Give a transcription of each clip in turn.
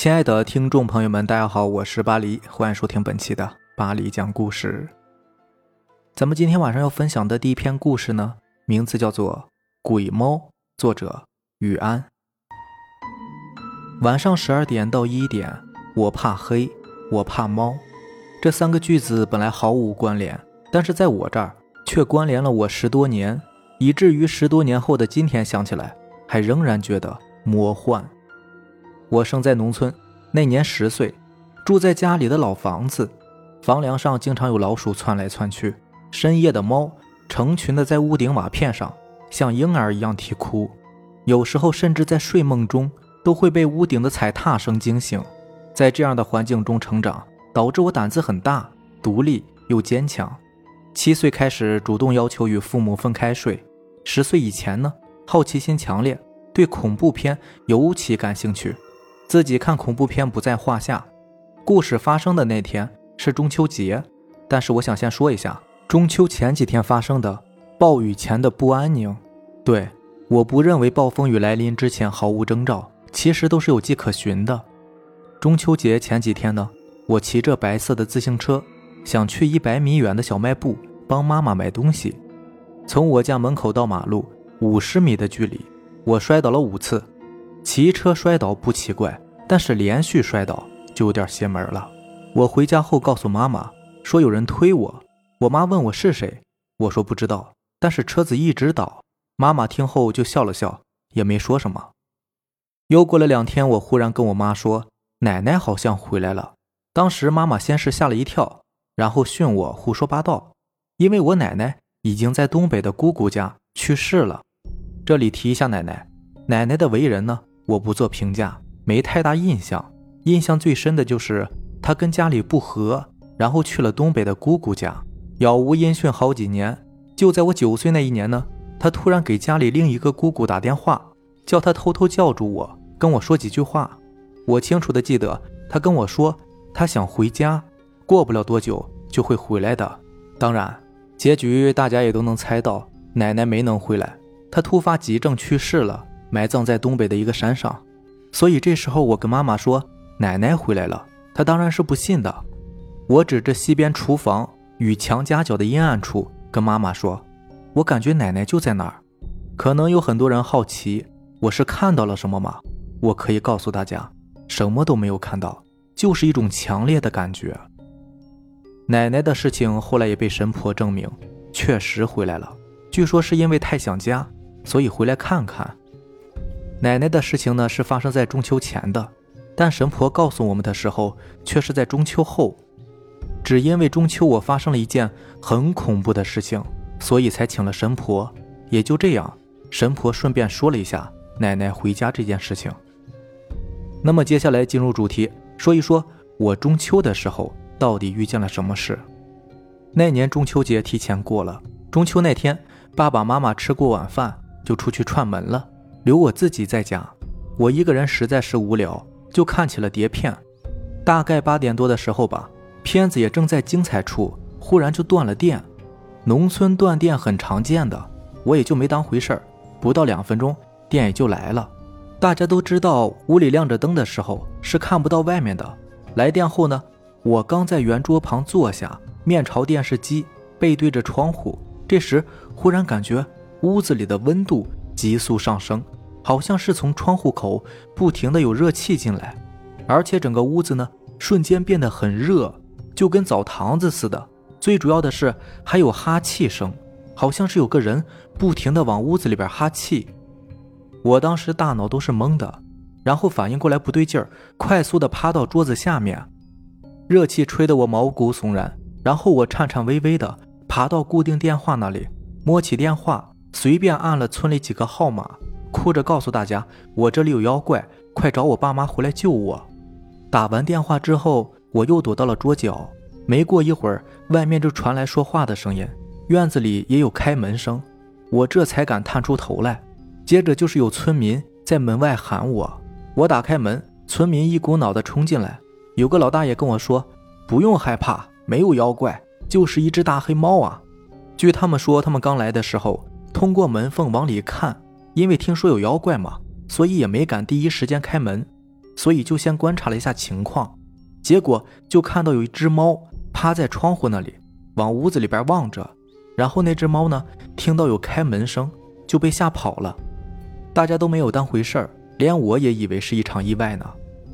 亲爱的听众朋友们，大家好，我是巴黎，欢迎收听本期的巴黎讲故事。咱们今天晚上要分享的第一篇故事呢，名字叫做《鬼猫》，作者雨安。晚上十二点到一点，我怕黑，我怕猫，这三个句子本来毫无关联，但是在我这儿却关联了我十多年，以至于十多年后的今天想起来，还仍然觉得魔幻。我生在农村，那年十岁，住在家里的老房子，房梁上经常有老鼠窜来窜去，深夜的猫成群的在屋顶瓦片上像婴儿一样啼哭，有时候甚至在睡梦中都会被屋顶的踩踏声惊醒。在这样的环境中成长，导致我胆子很大，独立又坚强。七岁开始主动要求与父母分开睡，十岁以前呢，好奇心强烈，对恐怖片尤其感兴趣。自己看恐怖片不在话下。故事发生的那天是中秋节，但是我想先说一下中秋前几天发生的暴雨前的不安宁。对，我不认为暴风雨来临之前毫无征兆，其实都是有迹可循的。中秋节前几天呢，我骑着白色的自行车，想去一百米远的小卖部帮妈妈买东西。从我家门口到马路五十米的距离，我摔倒了五次。骑车摔倒不奇怪，但是连续摔倒就有点邪门了。我回家后告诉妈妈，说有人推我。我妈问我是谁，我说不知道，但是车子一直倒。妈妈听后就笑了笑，也没说什么。又过了两天，我忽然跟我妈说，奶奶好像回来了。当时妈妈先是吓了一跳，然后训我胡说八道，因为我奶奶已经在东北的姑姑家去世了。这里提一下奶奶，奶奶的为人呢？我不做评价，没太大印象。印象最深的就是他跟家里不和，然后去了东北的姑姑家，杳无音讯好几年。就在我九岁那一年呢，他突然给家里另一个姑姑打电话，叫他偷偷叫住我，跟我说几句话。我清楚的记得他跟我说，他想回家，过不了多久就会回来的。当然，结局大家也都能猜到，奶奶没能回来，她突发急症去世了。埋葬在东北的一个山上，所以这时候我跟妈妈说奶奶回来了，她当然是不信的。我指着西边厨房与墙夹角的阴暗处跟妈妈说：“我感觉奶奶就在那儿。”可能有很多人好奇我是看到了什么吗？我可以告诉大家，什么都没有看到，就是一种强烈的感觉。奶奶的事情后来也被神婆证明，确实回来了。据说是因为太想家，所以回来看看。奶奶的事情呢是发生在中秋前的，但神婆告诉我们的时候却是在中秋后。只因为中秋我发生了一件很恐怖的事情，所以才请了神婆。也就这样，神婆顺便说了一下奶奶回家这件事情。那么接下来进入主题，说一说我中秋的时候到底遇见了什么事。那年中秋节提前过了，中秋那天，爸爸妈妈吃过晚饭就出去串门了。留我自己在家，我一个人实在是无聊，就看起了碟片。大概八点多的时候吧，片子也正在精彩处，忽然就断了电。农村断电很常见的，我也就没当回事儿。不到两分钟，电也就来了。大家都知道，屋里亮着灯的时候是看不到外面的。来电后呢，我刚在圆桌旁坐下，面朝电视机，背对着窗户。这时忽然感觉屋子里的温度急速上升。好像是从窗户口不停的有热气进来，而且整个屋子呢瞬间变得很热，就跟澡堂子似的。最主要的是还有哈气声，好像是有个人不停的往屋子里边哈气。我当时大脑都是懵的，然后反应过来不对劲儿，快速的趴到桌子下面，热气吹得我毛骨悚然。然后我颤颤巍巍的爬到固定电话那里，摸起电话，随便按了村里几个号码。哭着告诉大家：“我这里有妖怪，快找我爸妈回来救我！”打完电话之后，我又躲到了桌角。没过一会儿，外面就传来说话的声音，院子里也有开门声。我这才敢探出头来。接着就是有村民在门外喊我。我打开门，村民一股脑的冲进来。有个老大爷跟我说：“不用害怕，没有妖怪，就是一只大黑猫啊。”据他们说，他们刚来的时候，通过门缝往里看。因为听说有妖怪嘛，所以也没敢第一时间开门。所以就先观察了一下情况。结果就看到有一只猫趴在窗户那里，往屋子里边望着。然后那只猫呢，听到有开门声，就被吓跑了。大家都没有当回事儿，连我也以为是一场意外呢。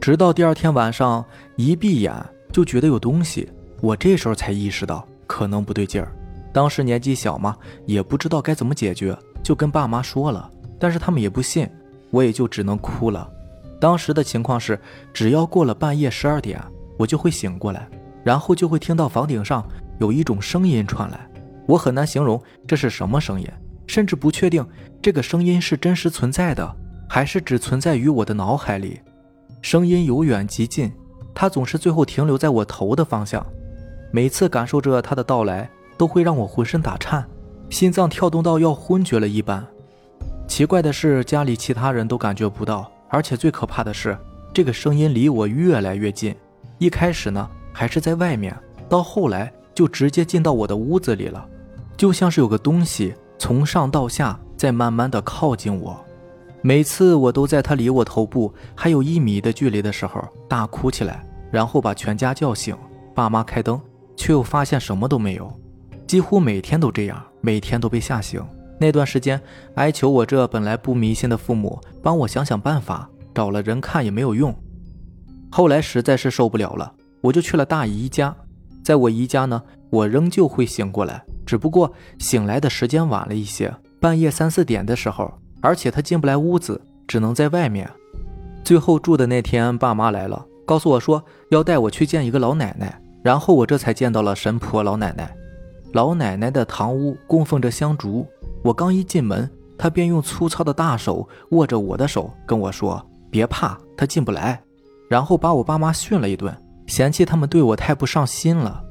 直到第二天晚上，一闭眼就觉得有东西，我这时候才意识到可能不对劲儿。当时年纪小嘛，也不知道该怎么解决，就跟爸妈说了，但是他们也不信，我也就只能哭了。当时的情况是，只要过了半夜十二点。我就会醒过来，然后就会听到房顶上有一种声音传来，我很难形容这是什么声音，甚至不确定这个声音是真实存在的，还是只存在于我的脑海里。声音由远及近，它总是最后停留在我头的方向。每次感受着它的到来，都会让我浑身打颤，心脏跳动到要昏厥了一般。奇怪的是，家里其他人都感觉不到，而且最可怕的是，这个声音离我越来越近。一开始呢，还是在外面，到后来就直接进到我的屋子里了，就像是有个东西从上到下在慢慢的靠近我。每次我都在他离我头部还有一米的距离的时候大哭起来，然后把全家叫醒，爸妈开灯，却又发现什么都没有。几乎每天都这样，每天都被吓醒。那段时间哀求我这本来不迷信的父母帮我想想办法，找了人看也没有用。后来实在是受不了了，我就去了大姨家。在我姨家呢，我仍旧会醒过来，只不过醒来的时间晚了一些，半夜三四点的时候，而且他进不来屋子，只能在外面。最后住的那天，爸妈来了，告诉我说要带我去见一个老奶奶，然后我这才见到了神婆老奶奶。老奶奶的堂屋供奉着香烛，我刚一进门，她便用粗糙的大手握着我的手，跟我说：“别怕，她进不来。”然后把我爸妈训了一顿，嫌弃他们对我太不上心了。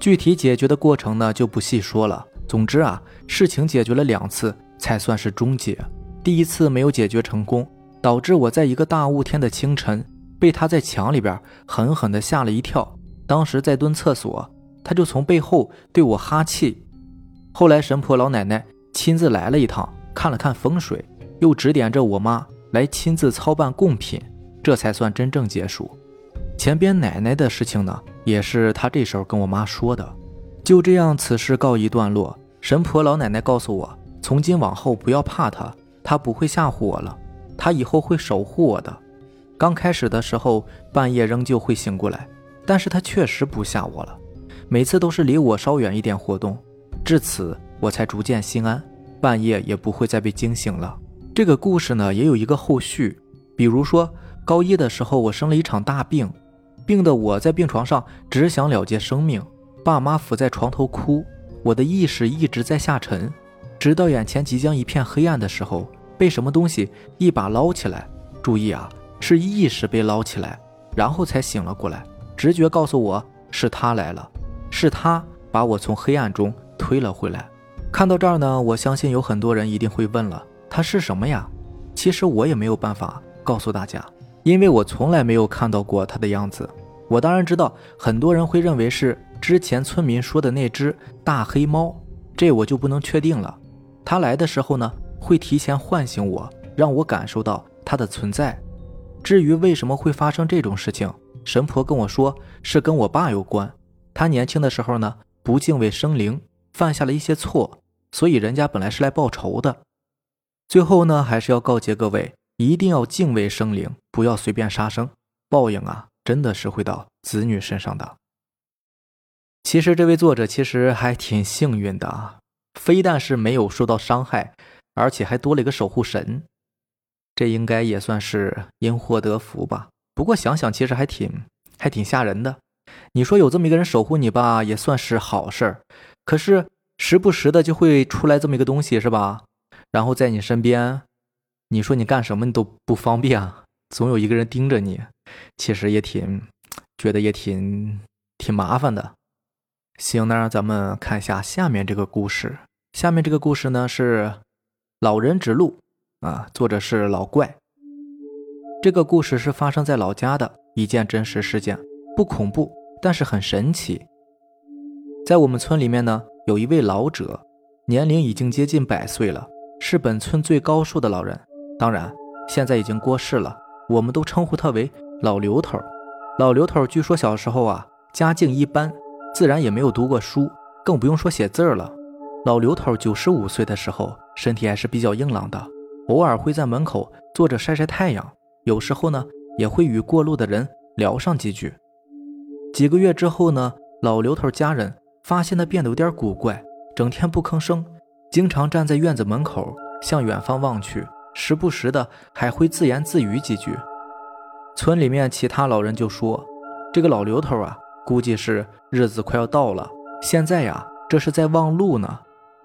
具体解决的过程呢，就不细说了。总之啊，事情解决了两次才算是终结。第一次没有解决成功，导致我在一个大雾天的清晨，被他在墙里边狠狠地吓了一跳。当时在蹲厕所，他就从背后对我哈气。后来神婆老奶奶亲自来了一趟，看了看风水，又指点着我妈来亲自操办贡品。这才算真正结束。前边奶奶的事情呢，也是他这时候跟我妈说的。就这样，此事告一段落。神婆老奶奶告诉我，从今往后不要怕她，她不会吓唬我了，她以后会守护我的。刚开始的时候，半夜仍旧会醒过来，但是她确实不吓我了，每次都是离我稍远一点活动。至此，我才逐渐心安，半夜也不会再被惊醒了。这个故事呢，也有一个后续，比如说。高一的时候，我生了一场大病，病的我在病床上只想了结生命，爸妈伏在床头哭，我的意识一直在下沉，直到眼前即将一片黑暗的时候，被什么东西一把捞起来。注意啊，是意识被捞起来，然后才醒了过来。直觉告诉我是他来了，是他把我从黑暗中推了回来。看到这儿呢，我相信有很多人一定会问了，他是什么呀？其实我也没有办法告诉大家。因为我从来没有看到过他的样子，我当然知道很多人会认为是之前村民说的那只大黑猫，这我就不能确定了。他来的时候呢，会提前唤醒我，让我感受到它的存在。至于为什么会发生这种事情，神婆跟我说是跟我爸有关。他年轻的时候呢，不敬畏生灵，犯下了一些错，所以人家本来是来报仇的。最后呢，还是要告诫各位。一定要敬畏生灵，不要随便杀生，报应啊，真的是会到子女身上的。其实这位作者其实还挺幸运的啊，非但是没有受到伤害，而且还多了一个守护神，这应该也算是因祸得福吧。不过想想其实还挺还挺吓人的。你说有这么一个人守护你吧，也算是好事儿，可是时不时的就会出来这么一个东西，是吧？然后在你身边。你说你干什么你都不方便啊，总有一个人盯着你，其实也挺，觉得也挺挺麻烦的。行，那让咱们看一下下面这个故事。下面这个故事呢是《老人指路》啊，作者是老怪。这个故事是发生在老家的一件真实事件，不恐怖，但是很神奇。在我们村里面呢，有一位老者，年龄已经接近百岁了，是本村最高寿的老人。当然，现在已经过世了。我们都称呼他为老刘头。老刘头据说小时候啊，家境一般，自然也没有读过书，更不用说写字了。老刘头九十五岁的时候，身体还是比较硬朗的，偶尔会在门口坐着晒晒太阳，有时候呢，也会与过路的人聊上几句。几个月之后呢，老刘头家人发现他变得有点古怪，整天不吭声，经常站在院子门口向远方望去，时不时的还会自言自语几句。村里面其他老人就说：“这个老刘头啊，估计是日子快要到了，现在呀，这是在望路呢。”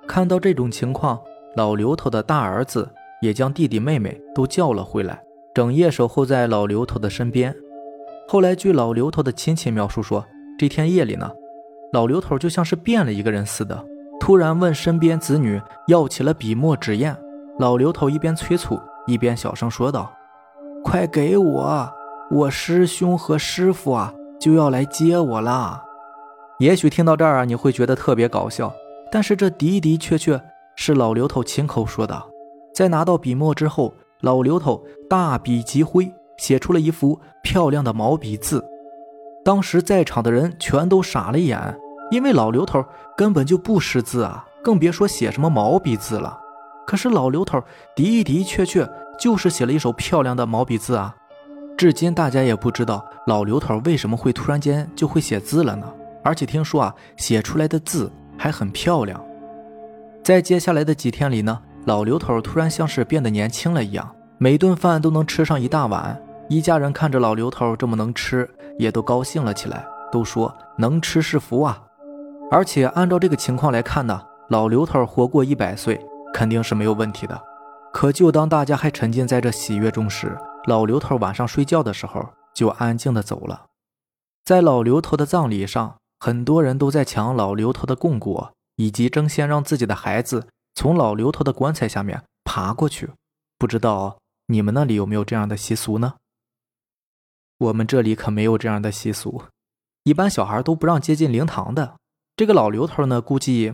看到这种情况，老刘头的大儿子也将弟弟妹妹都叫了回来，整夜守候在老刘头的身边。后来，据老刘头的亲戚描述说，这天夜里呢，老刘头就像是变了一个人似的，突然问身边子女要起了笔墨纸砚。老刘头一边催促，一边小声说道：“快给我，我师兄和师傅啊就要来接我了。”也许听到这儿啊，你会觉得特别搞笑。但是这的的确确是老刘头亲口说的。在拿到笔墨之后，老刘头大笔疾挥，写出了一幅漂亮的毛笔字。当时在场的人全都傻了眼，因为老刘头根本就不识字啊，更别说写什么毛笔字了。可是老刘头的的确确就是写了一手漂亮的毛笔字啊！至今大家也不知道老刘头为什么会突然间就会写字了呢？而且听说啊，写出来的字。还很漂亮，在接下来的几天里呢，老刘头突然像是变得年轻了一样，每顿饭都能吃上一大碗。一家人看着老刘头这么能吃，也都高兴了起来，都说能吃是福啊。而且按照这个情况来看呢，老刘头活过一百岁肯定是没有问题的。可就当大家还沉浸在这喜悦中时，老刘头晚上睡觉的时候就安静的走了。在老刘头的葬礼上。很多人都在抢老刘头的供果，以及争先让自己的孩子从老刘头的棺材下面爬过去。不知道你们那里有没有这样的习俗呢？我们这里可没有这样的习俗，一般小孩都不让接近灵堂的。这个老刘头呢，估计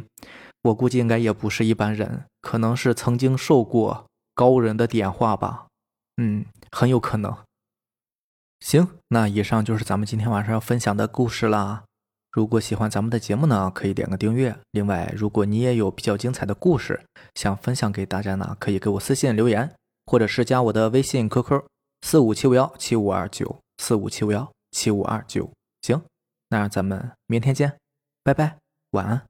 我估计应该也不是一般人，可能是曾经受过高人的点化吧。嗯，很有可能。行，那以上就是咱们今天晚上要分享的故事啦。如果喜欢咱们的节目呢，可以点个订阅。另外，如果你也有比较精彩的故事想分享给大家呢，可以给我私信留言，或者是加我的微信 QQ 四五七五幺七五二九四五七五幺七五二九。行，那咱们明天见，拜拜，晚安。